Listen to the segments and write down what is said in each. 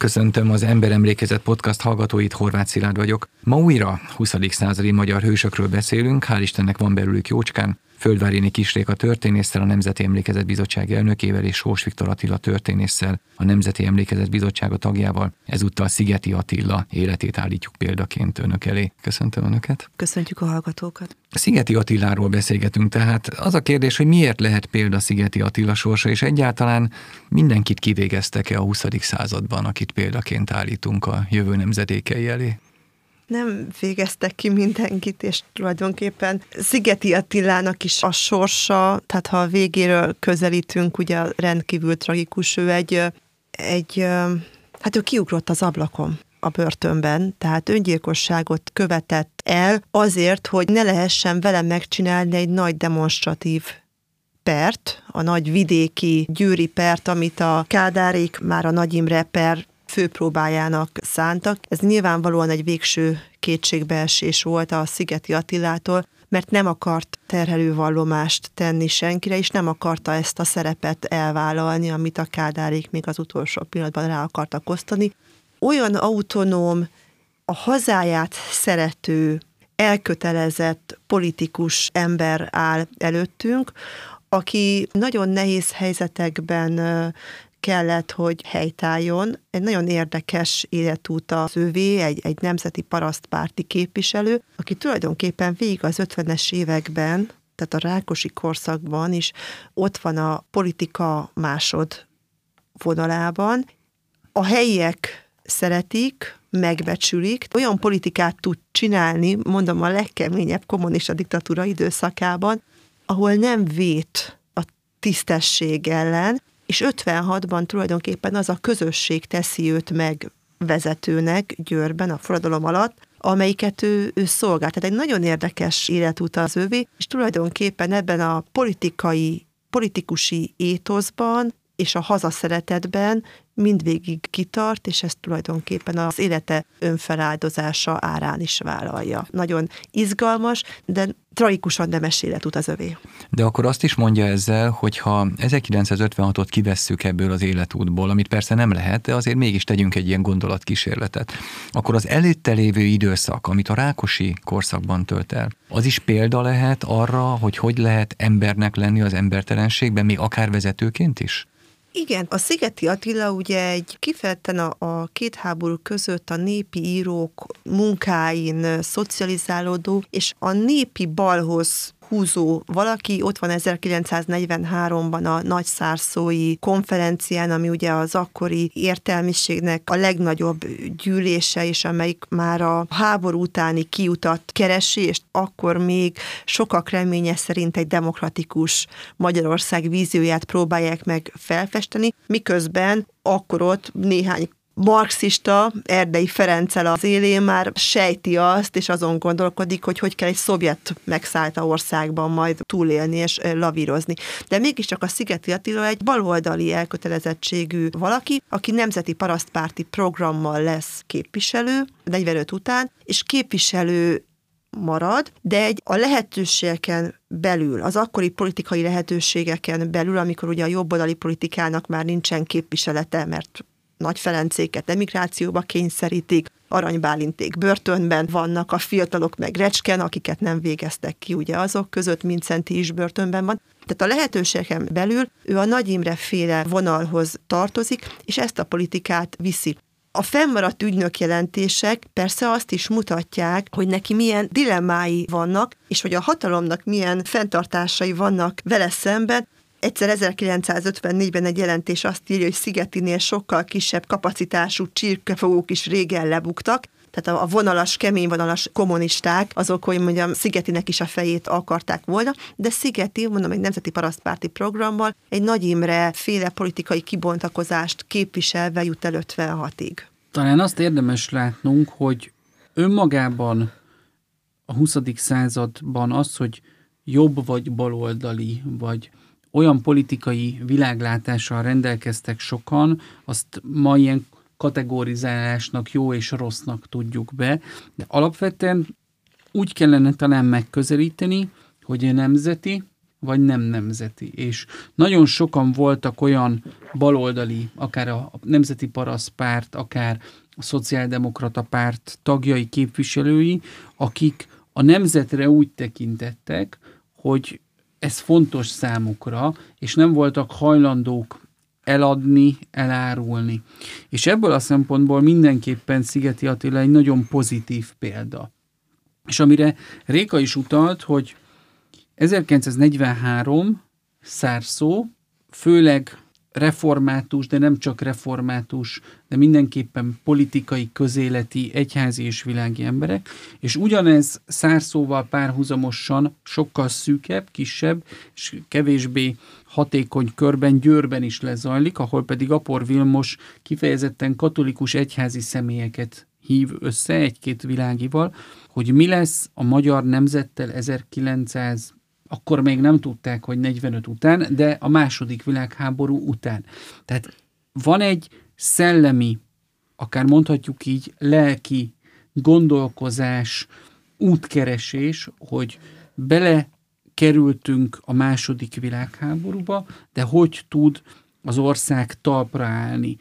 Köszöntöm az Emberemlékezet podcast hallgatóit, Horváth Szilárd vagyok. Ma újra 20. századi magyar hősökről beszélünk, hál' Istennek van belőlük jócskán. Földvárini Kisréka történésszel, a Nemzeti Emlékezet Bizottság elnökével és Sós Viktor Attila történésszel, a Nemzeti Emlékezet Bizottsága tagjával, ezúttal Szigeti Attila életét állítjuk példaként önök elé. Köszöntöm önöket. Köszöntjük a hallgatókat. Szigeti Attiláról beszélgetünk, tehát az a kérdés, hogy miért lehet példa Szigeti Attila sorsa, és egyáltalán mindenkit kivégeztek-e a 20. században, akit példaként állítunk a jövő nemzedékei elé? Nem végeztek ki mindenkit, és tulajdonképpen Szigeti Attilának is a sorsa, tehát ha a végéről közelítünk, ugye rendkívül tragikus, ő egy, egy hát ő kiugrott az ablakon a börtönben, tehát öngyilkosságot követett el azért, hogy ne lehessen vele megcsinálni egy nagy demonstratív pert, a nagy vidéki győri pert, amit a Kádárék már a Nagy Imre per főpróbájának szántak. Ez nyilvánvalóan egy végső kétségbeesés volt a Szigeti Attilától, mert nem akart terhelővallomást tenni senkire, és nem akarta ezt a szerepet elvállalni, amit a kádárék még az utolsó pillanatban rá akartak osztani. Olyan autonóm, a hazáját szerető, elkötelezett politikus ember áll előttünk, aki nagyon nehéz helyzetekben kellett, hogy helytálljon. Egy nagyon érdekes életút az ővé, egy, egy nemzeti parasztpárti képviselő, aki tulajdonképpen végig az 50-es években, tehát a Rákosi korszakban is ott van a politika másod vonalában. A helyiek szeretik, megbecsülik, olyan politikát tud csinálni, mondom a legkeményebb kommunista diktatúra időszakában, ahol nem vét a tisztesség ellen, és 56-ban tulajdonképpen az a közösség teszi őt meg vezetőnek Győrben a forradalom alatt, amelyiket ő, ő szolgált. Tehát egy nagyon érdekes életút az övé, és tulajdonképpen ebben a politikai, politikusi étoszban és a hazaszeretetben mindvégig kitart, és ezt tulajdonképpen az élete önfeláldozása árán is vállalja. Nagyon izgalmas, de tragikusan nemes életút az övé. De akkor azt is mondja ezzel, hogy ha 1956-ot kivesszük ebből az életútból, amit persze nem lehet, de azért mégis tegyünk egy ilyen gondolatkísérletet, akkor az előtte lévő időszak, amit a Rákosi korszakban tölt el, az is példa lehet arra, hogy hogy lehet embernek lenni az embertelenségben, még akár vezetőként is? Igen, a Szigeti Attila ugye egy kifejezetten a, a két háború között a népi írók munkáin szocializálódó, és a népi balhoz húzó valaki, ott van 1943-ban a nagy konferencián, ami ugye az akkori értelmiségnek a legnagyobb gyűlése, és amelyik már a háború utáni kiutat keresi, és akkor még sokak reménye szerint egy demokratikus Magyarország vízióját próbálják meg felfesteni, miközben akkor ott néhány marxista Erdei Ferenccel az élén már sejti azt, és azon gondolkodik, hogy hogy kell egy szovjet megszállta országban majd túlélni és lavírozni. De mégiscsak a Szigeti Attila egy baloldali elkötelezettségű valaki, aki nemzeti parasztpárti programmal lesz képviselő, 45 után, és képviselő marad, de egy a lehetőségeken belül, az akkori politikai lehetőségeken belül, amikor ugye a jobboldali politikának már nincsen képviselete, mert nagy Ferencéket emigrációba kényszerítik, aranybálinték börtönben vannak, a fiatalok meg recsken, akiket nem végeztek ki, ugye azok között Mincenti is börtönben van. Tehát a lehetőségem belül ő a Nagy Imre féle vonalhoz tartozik, és ezt a politikát viszi. A fennmaradt ügynök jelentések persze azt is mutatják, hogy neki milyen dilemmái vannak, és hogy a hatalomnak milyen fenntartásai vannak vele szemben, Egyszer 1954-ben egy jelentés azt írja, hogy Szigetinél sokkal kisebb kapacitású csirkefogók is régen lebuktak, tehát a vonalas, kemény vonalas kommunisták, azok, hogy mondjam, Szigetinek is a fejét akarták volna, de Szigeti, mondom, egy nemzeti parasztpárti programmal egy Nagy Imre féle politikai kibontakozást képviselve jut el 56-ig. Talán azt érdemes látnunk, hogy önmagában a 20. században az, hogy jobb vagy baloldali, vagy olyan politikai világlátással rendelkeztek sokan, azt ma ilyen kategorizálásnak jó és rossznak tudjuk be, de alapvetően úgy kellene talán megközelíteni, hogy nemzeti vagy nem nemzeti. És nagyon sokan voltak olyan baloldali, akár a Nemzeti Parasztpárt, akár a Szociáldemokrata Párt tagjai, képviselői, akik a nemzetre úgy tekintettek, hogy ez fontos számukra, és nem voltak hajlandók eladni, elárulni. És ebből a szempontból mindenképpen Szigeti Attila egy nagyon pozitív példa. És amire Réka is utalt, hogy 1943 Szárszó, főleg református, de nem csak református, de mindenképpen politikai, közéleti, egyházi és világi emberek, és ugyanez szárszóval párhuzamosan sokkal szűkebb, kisebb, és kevésbé hatékony körben Győrben is lezajlik, ahol pedig Apor Vilmos kifejezetten katolikus egyházi személyeket hív össze egy-két világival, hogy mi lesz a magyar nemzettel 1900 akkor még nem tudták, hogy 45 után, de a második világháború után. Tehát van egy szellemi, akár mondhatjuk így, lelki gondolkozás, útkeresés, hogy bele kerültünk a második világháborúba, de hogy tud az ország talpra állni.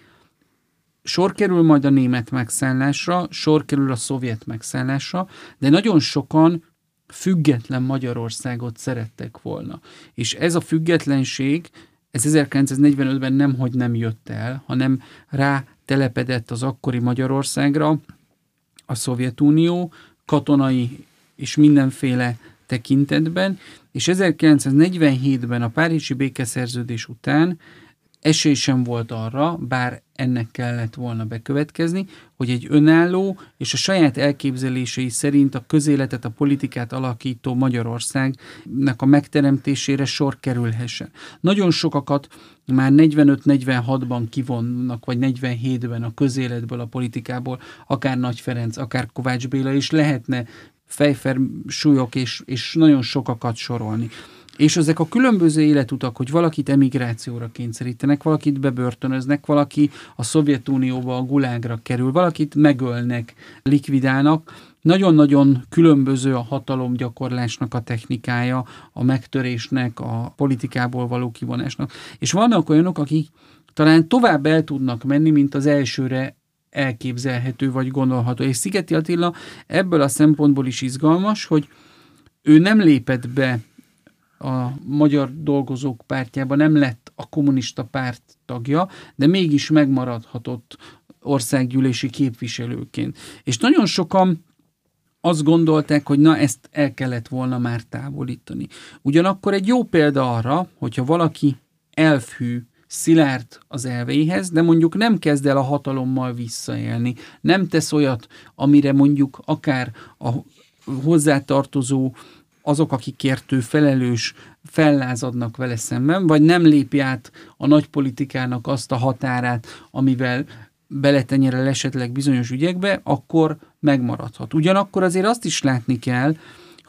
Sor kerül majd a német megszállásra, sor kerül a szovjet megszállásra, de nagyon sokan független Magyarországot szerettek volna. És ez a függetlenség, ez 1945-ben nem, hogy nem jött el, hanem rá telepedett az akkori Magyarországra a Szovjetunió katonai és mindenféle tekintetben, és 1947-ben a Párizsi békeszerződés után esély sem volt arra, bár ennek kellett volna bekövetkezni, hogy egy önálló és a saját elképzelései szerint a közéletet, a politikát alakító Magyarországnak a megteremtésére sor kerülhessen. Nagyon sokakat már 45-46-ban kivonnak, vagy 47-ben a közéletből, a politikából, akár Nagy Ferenc, akár Kovács Béla, és lehetne fejfer súlyok, és, és nagyon sokakat sorolni. És ezek a különböző életutak, hogy valakit emigrációra kényszerítenek, valakit bebörtönöznek, valaki a Szovjetunióba, a gulágra kerül, valakit megölnek, likvidálnak, nagyon-nagyon különböző a hatalomgyakorlásnak a technikája, a megtörésnek, a politikából való kivonásnak. És vannak olyanok, akik talán tovább el tudnak menni, mint az elsőre elképzelhető vagy gondolható. És Szigeti Attila ebből a szempontból is izgalmas, hogy ő nem lépett be a Magyar Dolgozók pártjába, nem lett a kommunista párt tagja, de mégis megmaradhatott országgyűlési képviselőként. És nagyon sokan azt gondolták, hogy na ezt el kellett volna már távolítani. Ugyanakkor egy jó példa arra, hogyha valaki elfhű, szilárd az elvéhez, de mondjuk nem kezd el a hatalommal visszaélni, nem tesz olyat, amire mondjuk akár a hozzátartozó azok, akikért ő felelős, fellázadnak vele szemben, vagy nem lépi át a nagypolitikának azt a határát, amivel beletenyerel esetleg bizonyos ügyekbe, akkor megmaradhat. Ugyanakkor azért azt is látni kell,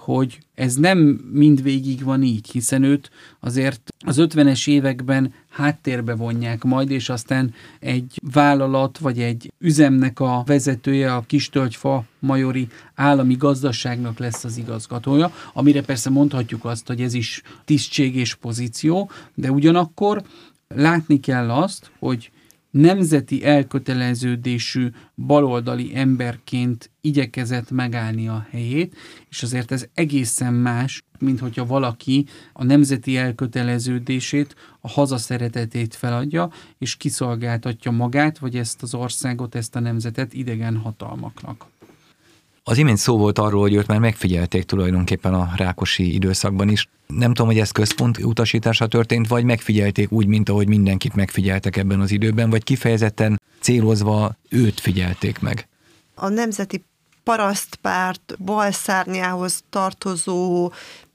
hogy ez nem mindvégig van így, hiszen őt azért az 50-es években háttérbe vonják majd, és aztán egy vállalat vagy egy üzemnek a vezetője, a Kistölgyfa majori állami gazdaságnak lesz az igazgatója, amire persze mondhatjuk azt, hogy ez is tisztség és pozíció, de ugyanakkor látni kell azt, hogy nemzeti elköteleződésű baloldali emberként igyekezett megállni a helyét, és azért ez egészen más, mint hogyha valaki a nemzeti elköteleződését, a hazaszeretetét feladja, és kiszolgáltatja magát, vagy ezt az országot, ezt a nemzetet idegen hatalmaknak. Az imént szó volt arról, hogy őt már megfigyelték tulajdonképpen a Rákosi időszakban is. Nem tudom, hogy ez központ utasítása történt, vagy megfigyelték úgy, mint ahogy mindenkit megfigyeltek ebben az időben, vagy kifejezetten célozva őt figyelték meg. A Nemzeti Parasztpárt balszárnyához tartozó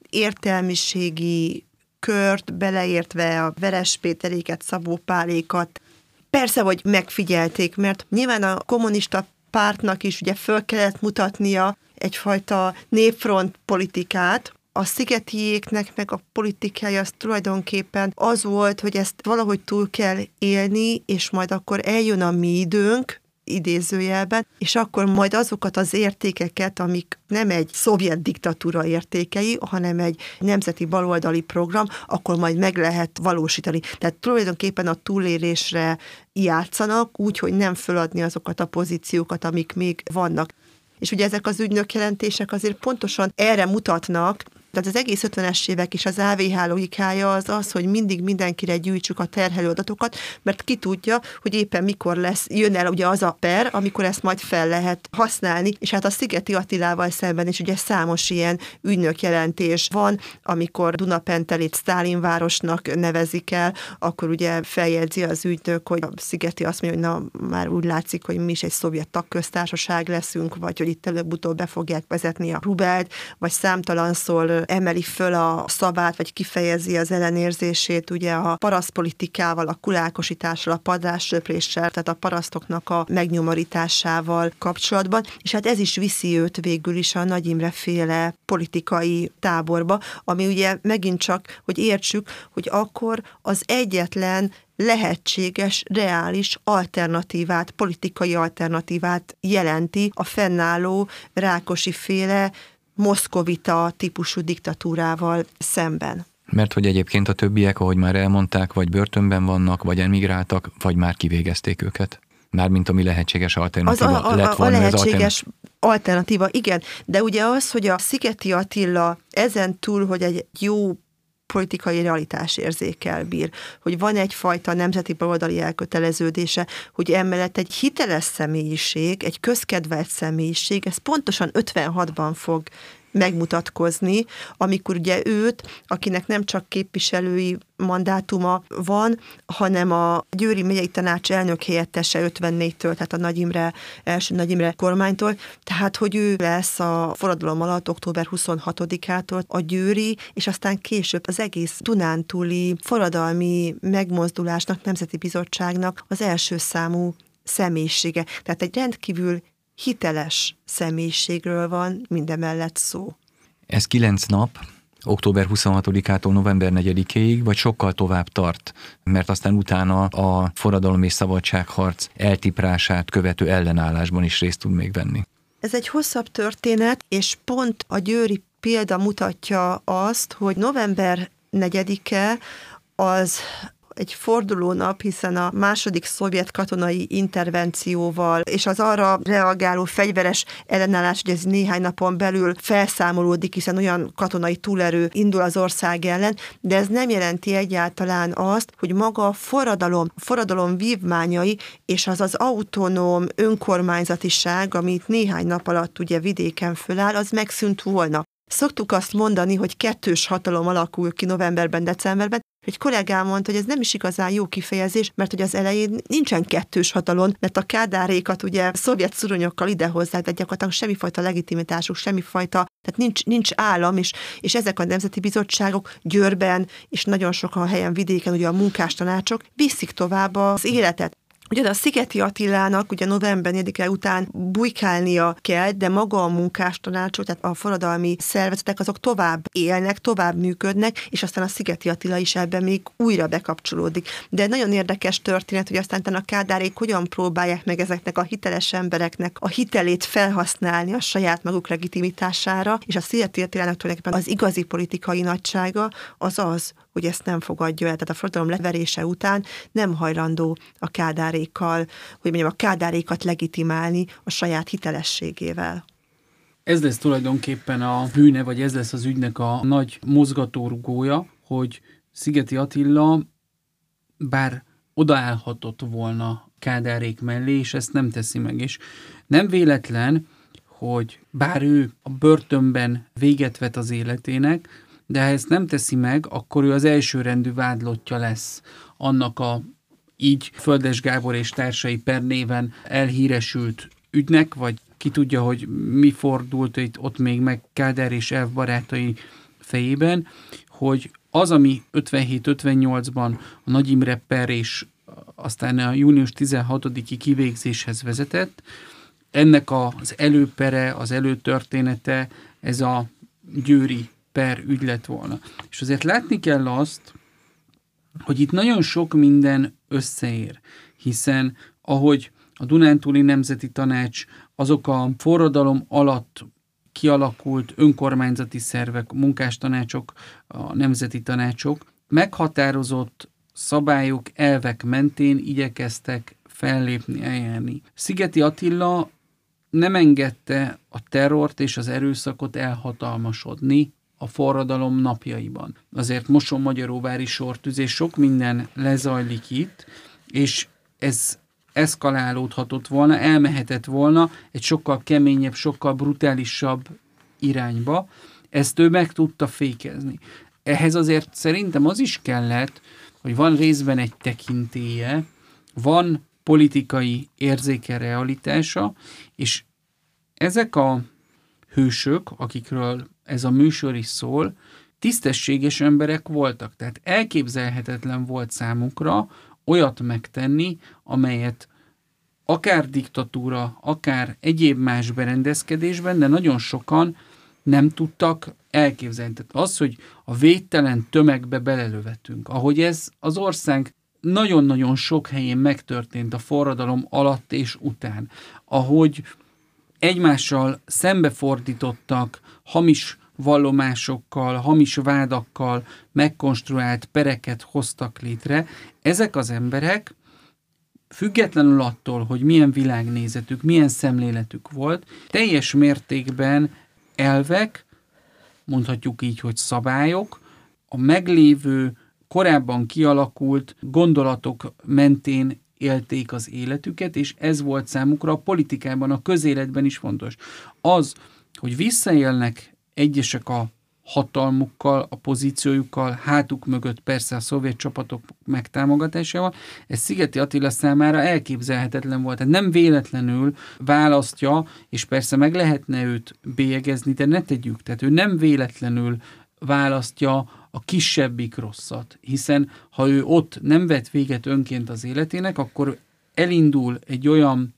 értelmiségi kört, beleértve a Veres Péteréket, Szabó Pálékat, Persze, hogy megfigyelték, mert nyilván a kommunista pártnak is ugye föl kellett mutatnia egyfajta népfront politikát, a szigetiéknek meg a politikája az tulajdonképpen az volt, hogy ezt valahogy túl kell élni, és majd akkor eljön a mi időnk, idézőjelben, és akkor majd azokat az értékeket, amik nem egy szovjet diktatúra értékei, hanem egy nemzeti baloldali program, akkor majd meg lehet valósítani. Tehát tulajdonképpen a túlélésre játszanak, úgy, hogy nem föladni azokat a pozíciókat, amik még vannak. És ugye ezek az ügynökjelentések azért pontosan erre mutatnak, tehát az egész 50-es évek és az AVH logikája az az, hogy mindig mindenkire gyűjtsük a terhelő adatokat, mert ki tudja, hogy éppen mikor lesz, jön el ugye az a per, amikor ezt majd fel lehet használni, és hát a Szigeti Attilával szemben is ugye számos ilyen ügynök jelentés van, amikor Dunapentelét Stálinvárosnak nevezik el, akkor ugye feljegyzi az ügynök, hogy a Szigeti azt mondja, hogy na már úgy látszik, hogy mi is egy szovjet tagköztársaság leszünk, vagy hogy itt előbb-utóbb be fogják vezetni a rubelt, vagy számtalanszor emeli föl a szavát, vagy kifejezi az ellenérzését ugye a parasztpolitikával, a kulákosítással, a padlássöpréssel, tehát a parasztoknak a megnyomorításával kapcsolatban, és hát ez is viszi őt végül is a Nagy Imre féle politikai táborba, ami ugye megint csak, hogy értsük, hogy akkor az egyetlen lehetséges, reális alternatívát, politikai alternatívát jelenti a fennálló Rákosi féle moszkovita típusú diktatúrával szemben. Mert hogy egyébként a többiek, ahogy már elmondták, vagy börtönben vannak, vagy emigráltak, vagy már kivégezték őket. Mármint ami lehetséges alternatíva az a, a, lett volna. A lehetséges alternatíva, igen. De ugye az, hogy a Szigeti Attila ezen túl, hogy egy jó politikai realitás érzékel bír, hogy van egyfajta nemzeti baloldali elköteleződése, hogy emellett egy hiteles személyiség, egy közkedvelt személyiség, ez pontosan 56-ban fog megmutatkozni, amikor ugye őt, akinek nem csak képviselői mandátuma van, hanem a Győri megyei tanács elnök helyettese 54-től, tehát a Nagy Imre, első Nagy Imre kormánytól, tehát hogy ő lesz a forradalom alatt október 26-ától a Győri, és aztán később az egész Dunántúli forradalmi megmozdulásnak, Nemzeti Bizottságnak az első számú személyisége. Tehát egy rendkívül hiteles személyiségről van mindemellett szó. Ez kilenc nap, október 26-ától november 4-ig, vagy sokkal tovább tart, mert aztán utána a forradalom és szabadságharc eltiprását követő ellenállásban is részt tud még venni. Ez egy hosszabb történet, és pont a győri példa mutatja azt, hogy november 4-e az egy fordulónap, hiszen a második szovjet katonai intervencióval és az arra reagáló fegyveres ellenállás, hogy ez néhány napon belül felszámolódik, hiszen olyan katonai túlerő indul az ország ellen, de ez nem jelenti egyáltalán azt, hogy maga a forradalom, a forradalom vívmányai és az az autonóm önkormányzatiság, amit néhány nap alatt ugye vidéken föláll, az megszűnt volna. Szoktuk azt mondani, hogy kettős hatalom alakul ki novemberben, decemberben, egy kollégám mondta, hogy ez nem is igazán jó kifejezés, mert hogy az elején nincsen kettős hatalom, mert a kádárékat ugye szovjet szuronyokkal idehozzák, de gyakorlatilag semmifajta legitimitásuk, semmifajta, tehát nincs, nincs állam, és, és ezek a nemzeti bizottságok Győrben, és nagyon sok a helyen vidéken, ugye a munkástanácsok viszik tovább az életet. Ugye a Szigeti Attilának ugye november 4 után bujkálnia kell, de maga a munkástanácsok, tehát a forradalmi szervezetek azok tovább élnek, tovább működnek, és aztán a Szigeti Attila is ebben még újra bekapcsolódik. De nagyon érdekes történet, hogy aztán a kádárék hogyan próbálják meg ezeknek a hiteles embereknek a hitelét felhasználni a saját maguk legitimitására, és a Szigeti Attilának tulajdonképpen az igazi politikai nagysága az az, hogy ezt nem fogadja el. Tehát a forradalom leverése után nem hajlandó a kádárékkal, hogy mondjam, a kádárékat legitimálni a saját hitelességével. Ez lesz tulajdonképpen a bűne, vagy ez lesz az ügynek a nagy mozgatórugója, hogy Szigeti Attila bár odaállhatott volna Kádárék mellé, és ezt nem teszi meg. És nem véletlen, hogy bár ő a börtönben véget vet az életének, de ha ezt nem teszi meg, akkor ő az elsőrendű vádlottja lesz annak a így Földes Gábor és társai per néven elhíresült ügynek, vagy ki tudja, hogy mi fordult itt, ott még meg Káder és Elv barátai fejében, hogy az, ami 57-58-ban a Nagy Imre per és aztán a június 16-i kivégzéshez vezetett, ennek az előpere, az előtörténete, ez a győri per ügy lett volna. És azért látni kell azt, hogy itt nagyon sok minden összeér, hiszen ahogy a Dunántúli Nemzeti Tanács, azok a forradalom alatt kialakult önkormányzati szervek, munkástanácsok, a nemzeti tanácsok meghatározott szabályok, elvek mentén igyekeztek fellépni, eljárni. Szigeti Attila nem engedte a terrort és az erőszakot elhatalmasodni a forradalom napjaiban. Azért Moson Magyaróvári sortüzés sok minden lezajlik itt, és ez eszkalálódhatott volna, elmehetett volna egy sokkal keményebb, sokkal brutálisabb irányba. Ezt ő meg tudta fékezni. Ehhez azért szerintem az is kellett, hogy van részben egy tekintélye, van politikai érzéke realitása, és ezek a hősök, akikről ez a műsor is szól, tisztességes emberek voltak. Tehát elképzelhetetlen volt számukra olyat megtenni, amelyet akár diktatúra, akár egyéb más berendezkedésben, de nagyon sokan nem tudtak elképzelni. Tehát az, hogy a védtelen tömegbe belelövetünk, ahogy ez az ország nagyon-nagyon sok helyén megtörtént a forradalom alatt és után, ahogy egymással szembefordítottak hamis vallomásokkal, hamis vádakkal megkonstruált pereket hoztak létre, ezek az emberek függetlenül attól, hogy milyen világnézetük, milyen szemléletük volt, teljes mértékben elvek, mondhatjuk így, hogy szabályok, a meglévő, korábban kialakult gondolatok mentén élték az életüket, és ez volt számukra a politikában, a közéletben is fontos. Az, hogy visszaélnek egyesek a hatalmukkal, a pozíciójukkal, hátuk mögött persze a szovjet csapatok megtámogatásával, ez Szigeti Attila számára elképzelhetetlen volt. Tehát nem véletlenül választja, és persze meg lehetne őt bélyegezni, de ne tegyük. Tehát ő nem véletlenül választja a kisebbik rosszat, hiszen ha ő ott nem vet véget önként az életének, akkor elindul egy olyan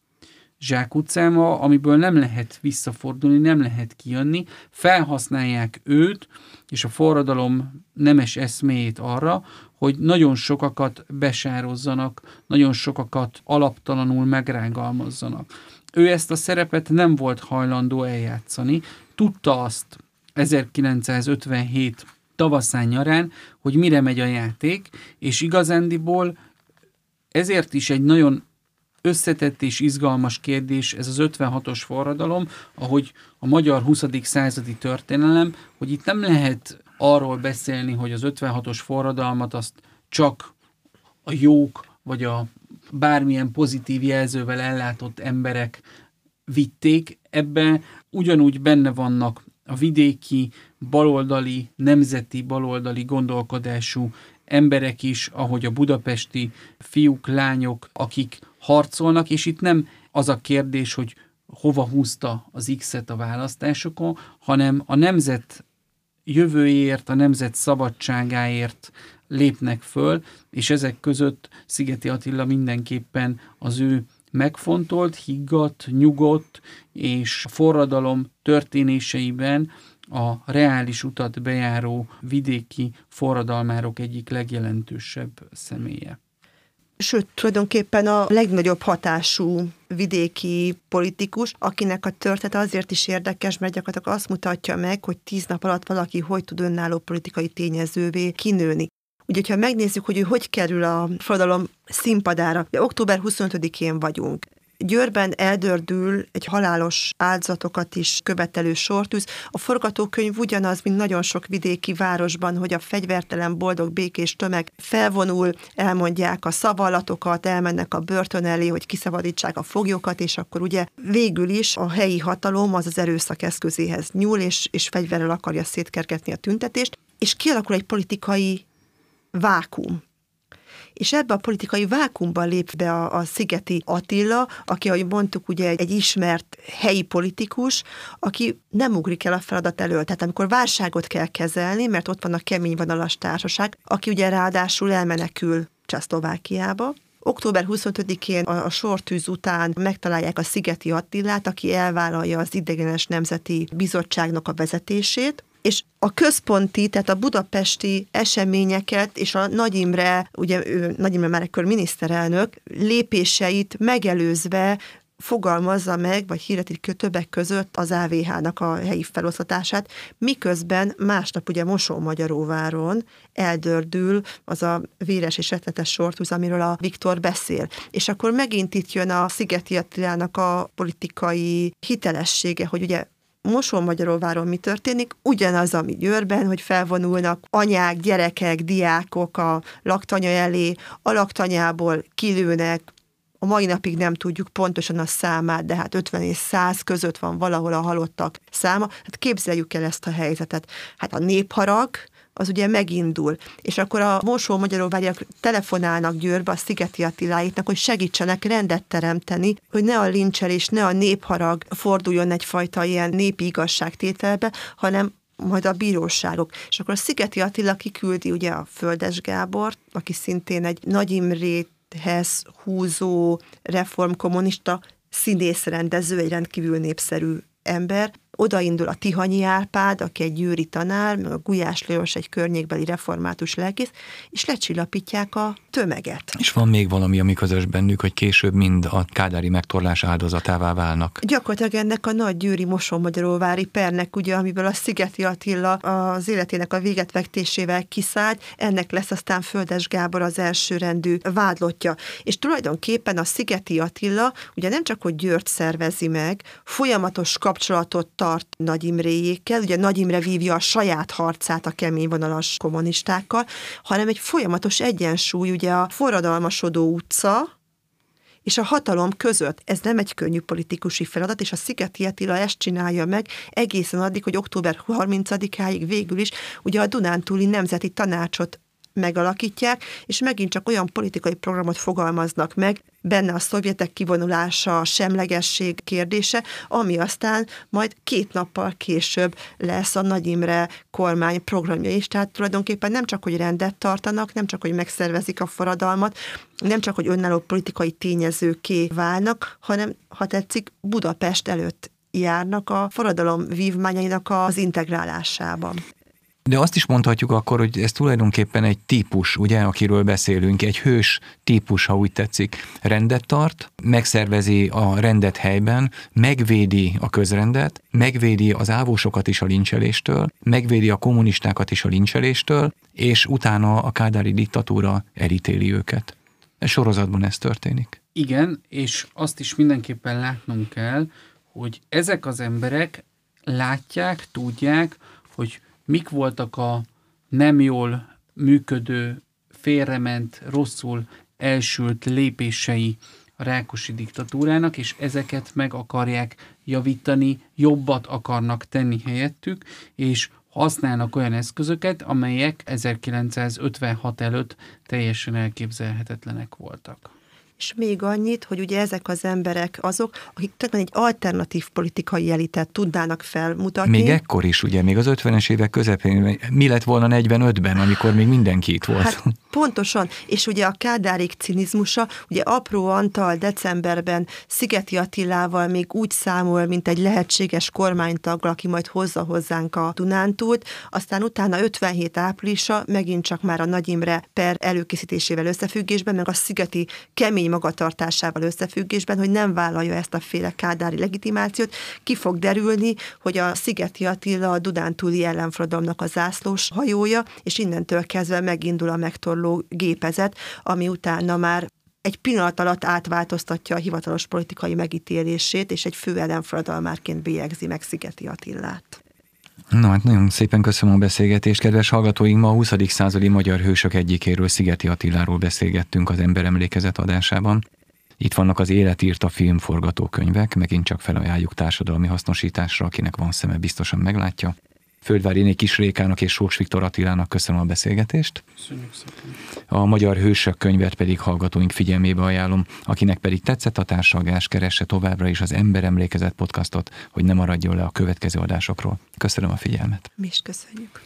zsákutcáma, amiből nem lehet visszafordulni, nem lehet kijönni, felhasználják őt és a forradalom nemes eszméjét arra, hogy nagyon sokakat besározzanak, nagyon sokakat alaptalanul megrágalmazzanak. Ő ezt a szerepet nem volt hajlandó eljátszani, tudta azt 1957 tavaszán nyarán, hogy mire megy a játék, és igazándiból ezért is egy nagyon összetett és izgalmas kérdés ez az 56-os forradalom, ahogy a magyar 20. századi történelem, hogy itt nem lehet arról beszélni, hogy az 56-os forradalmat azt csak a jók, vagy a bármilyen pozitív jelzővel ellátott emberek vitték. Ebben ugyanúgy benne vannak a vidéki, baloldali, nemzeti baloldali gondolkodású emberek is, ahogy a budapesti fiúk, lányok, akik harcolnak, és itt nem az a kérdés, hogy hova húzta az X-et a választásokon, hanem a nemzet jövőjéért, a nemzet szabadságáért lépnek föl, és ezek között Szigeti Attila mindenképpen az ő megfontolt, higgadt, nyugodt és forradalom történéseiben a reális utat bejáró vidéki forradalmárok egyik legjelentősebb személye. Sőt, tulajdonképpen a legnagyobb hatású vidéki politikus, akinek a története azért is érdekes, mert gyakorlatilag azt mutatja meg, hogy tíz nap alatt valaki hogy tud önálló politikai tényezővé kinőni. Ugye, ha megnézzük, hogy ő hogy kerül a forradalom színpadára, október 25-én vagyunk. Győrben eldördül egy halálos áldozatokat is követelő sortűz. A forgatókönyv ugyanaz, mint nagyon sok vidéki városban, hogy a fegyvertelen, boldog, békés tömeg felvonul, elmondják a szavallatokat, elmennek a börtön elé, hogy kiszabadítsák a foglyokat, és akkor ugye végül is a helyi hatalom az az erőszak eszközéhez nyúl, és, és fegyverrel akarja szétkergetni a tüntetést, és kialakul egy politikai vákum. És ebbe a politikai vákumban lép be a, a Szigeti Attila, aki, ahogy mondtuk, ugye egy, egy ismert helyi politikus, aki nem ugrik el a feladat elől. Tehát amikor válságot kell kezelni, mert ott van a kemény vonalas társaság, aki ugye ráadásul elmenekül Csehszlovákiába, Október 25-én a, a sortűz után megtalálják a Szigeti Attilát, aki elvállalja az idegenes nemzeti bizottságnak a vezetését, és a központi, tehát a budapesti eseményeket és a Nagy Imre, ugye ő, Nagy Imre már ekkor miniszterelnök, lépéseit megelőzve fogalmazza meg, vagy hirdetik többek között az AVH-nak a helyi feloszlatását, miközben másnap ugye Mosó-Magyaróváron eldördül az a véres és rettetes sortúz, amiről a Viktor beszél. És akkor megint itt jön a Szigeti Attilának a politikai hitelessége, hogy ugye Mosón-Magyaróváron mi történik, ugyanaz, ami Győrben, hogy felvonulnak anyák, gyerekek, diákok a laktanya elé, a laktanyából kilőnek, a mai napig nem tudjuk pontosan a számát, de hát 50 és 100 között van valahol a halottak száma. Hát képzeljük el ezt a helyzetet. Hát a népharag, az ugye megindul. És akkor a Mosó Magyaróváriak telefonálnak Győrbe a Szigeti Attiláitnak, hogy segítsenek rendet teremteni, hogy ne a lincselés, ne a népharag forduljon egyfajta ilyen népi igazságtételbe, hanem majd a bíróságok. És akkor a Szigeti Attila kiküldi ugye a Földes Gábort, aki szintén egy Nagy Imréthez húzó reformkommunista színészrendező, egy rendkívül népszerű ember, odaindul a Tihanyi Árpád, aki egy győri tanár, meg a Gulyás Lajos egy környékbeli református lelkész, és lecsillapítják a tömeget. És van még valami, ami közös bennük, hogy később mind a kádári megtorlás áldozatává válnak. Gyakorlatilag ennek a nagy győri mosonmagyaróvári pernek, ugye, amiből a Szigeti Attila az életének a véget vektésével kiszállt, ennek lesz aztán Földes Gábor az elsőrendű vádlottja. És tulajdonképpen a Szigeti Attila ugye nem csak, hogy Győrt szervezi meg, folyamatos kapcsolatot tart Nagy Imréjékkel, ugye Nagy Imre vívja a saját harcát a kemény vonalas kommunistákkal, hanem egy folyamatos egyensúly, ugye a forradalmasodó utca, és a hatalom között. Ez nem egy könnyű politikusi feladat, és a Szigeti Attila ezt csinálja meg egészen addig, hogy október 30-áig végül is ugye a Dunántúli Nemzeti Tanácsot megalakítják, és megint csak olyan politikai programot fogalmaznak meg, benne a szovjetek kivonulása, a semlegesség kérdése, ami aztán majd két nappal később lesz a Nagy Imre kormány programja is. Tehát tulajdonképpen nem csak, hogy rendet tartanak, nem csak, hogy megszervezik a forradalmat, nem csak, hogy önálló politikai tényezőké válnak, hanem, ha tetszik, Budapest előtt járnak a forradalom vívmányainak az integrálásában. De azt is mondhatjuk akkor, hogy ez tulajdonképpen egy típus, ugye, akiről beszélünk, egy hős típus, ha úgy tetszik, rendet tart, megszervezi a rendet helyben, megvédi a közrendet, megvédi az ávósokat is a lincseléstől, megvédi a kommunistákat is a lincseléstől, és utána a kádári diktatúra elítéli őket. Ez sorozatban ez történik. Igen, és azt is mindenképpen látnunk kell, hogy ezek az emberek látják, tudják, hogy mik voltak a nem jól működő, félrement, rosszul elsült lépései a Rákosi diktatúrának, és ezeket meg akarják javítani, jobbat akarnak tenni helyettük, és használnak olyan eszközöket, amelyek 1956 előtt teljesen elképzelhetetlenek voltak és még annyit, hogy ugye ezek az emberek azok, akik egy alternatív politikai elitet tudnának felmutatni. Még ekkor is, ugye, még az 50-es évek közepén, mi lett volna 45-ben, amikor még mindenki itt volt? Hát, pontosan, és ugye a Kádárik cinizmusa, ugye apró Antal decemberben Szigeti Attilával még úgy számol, mint egy lehetséges kormánytag, aki majd hozza hozzánk a Dunántúlt, aztán utána 57 áprilisa megint csak már a Nagy Imre per előkészítésével összefüggésben, meg a Szigeti kemény személyi magatartásával összefüggésben, hogy nem vállalja ezt a féle kádári legitimációt, ki fog derülni, hogy a Szigeti Attila a Dudántúli ellenforradalomnak a zászlós hajója, és innentől kezdve megindul a megtorló gépezet, ami utána már egy pillanat alatt átváltoztatja a hivatalos politikai megítélését, és egy fő ellenforradalmárként bélyegzi meg Szigeti Attillát. Na hát nagyon szépen köszönöm a beszélgetést, kedves hallgatóink! Ma a 20. századi magyar hősök egyikéről, Szigeti Attiláról beszélgettünk az Emberemlékezet adásában. Itt vannak az életírta film forgatókönyvek, megint csak felajánljuk társadalmi hasznosításra, akinek van szeme, biztosan meglátja. Földvári Kis Rékának és Sós Viktor Attilának köszönöm a beszélgetést. Köszönjük szépen. A Magyar Hősök könyvet pedig hallgatóink figyelmébe ajánlom. Akinek pedig tetszett a társalgás, keresse továbbra is az Ember Emlékezet podcastot, hogy ne maradjon le a következő adásokról. Köszönöm a figyelmet. Mi is köszönjük.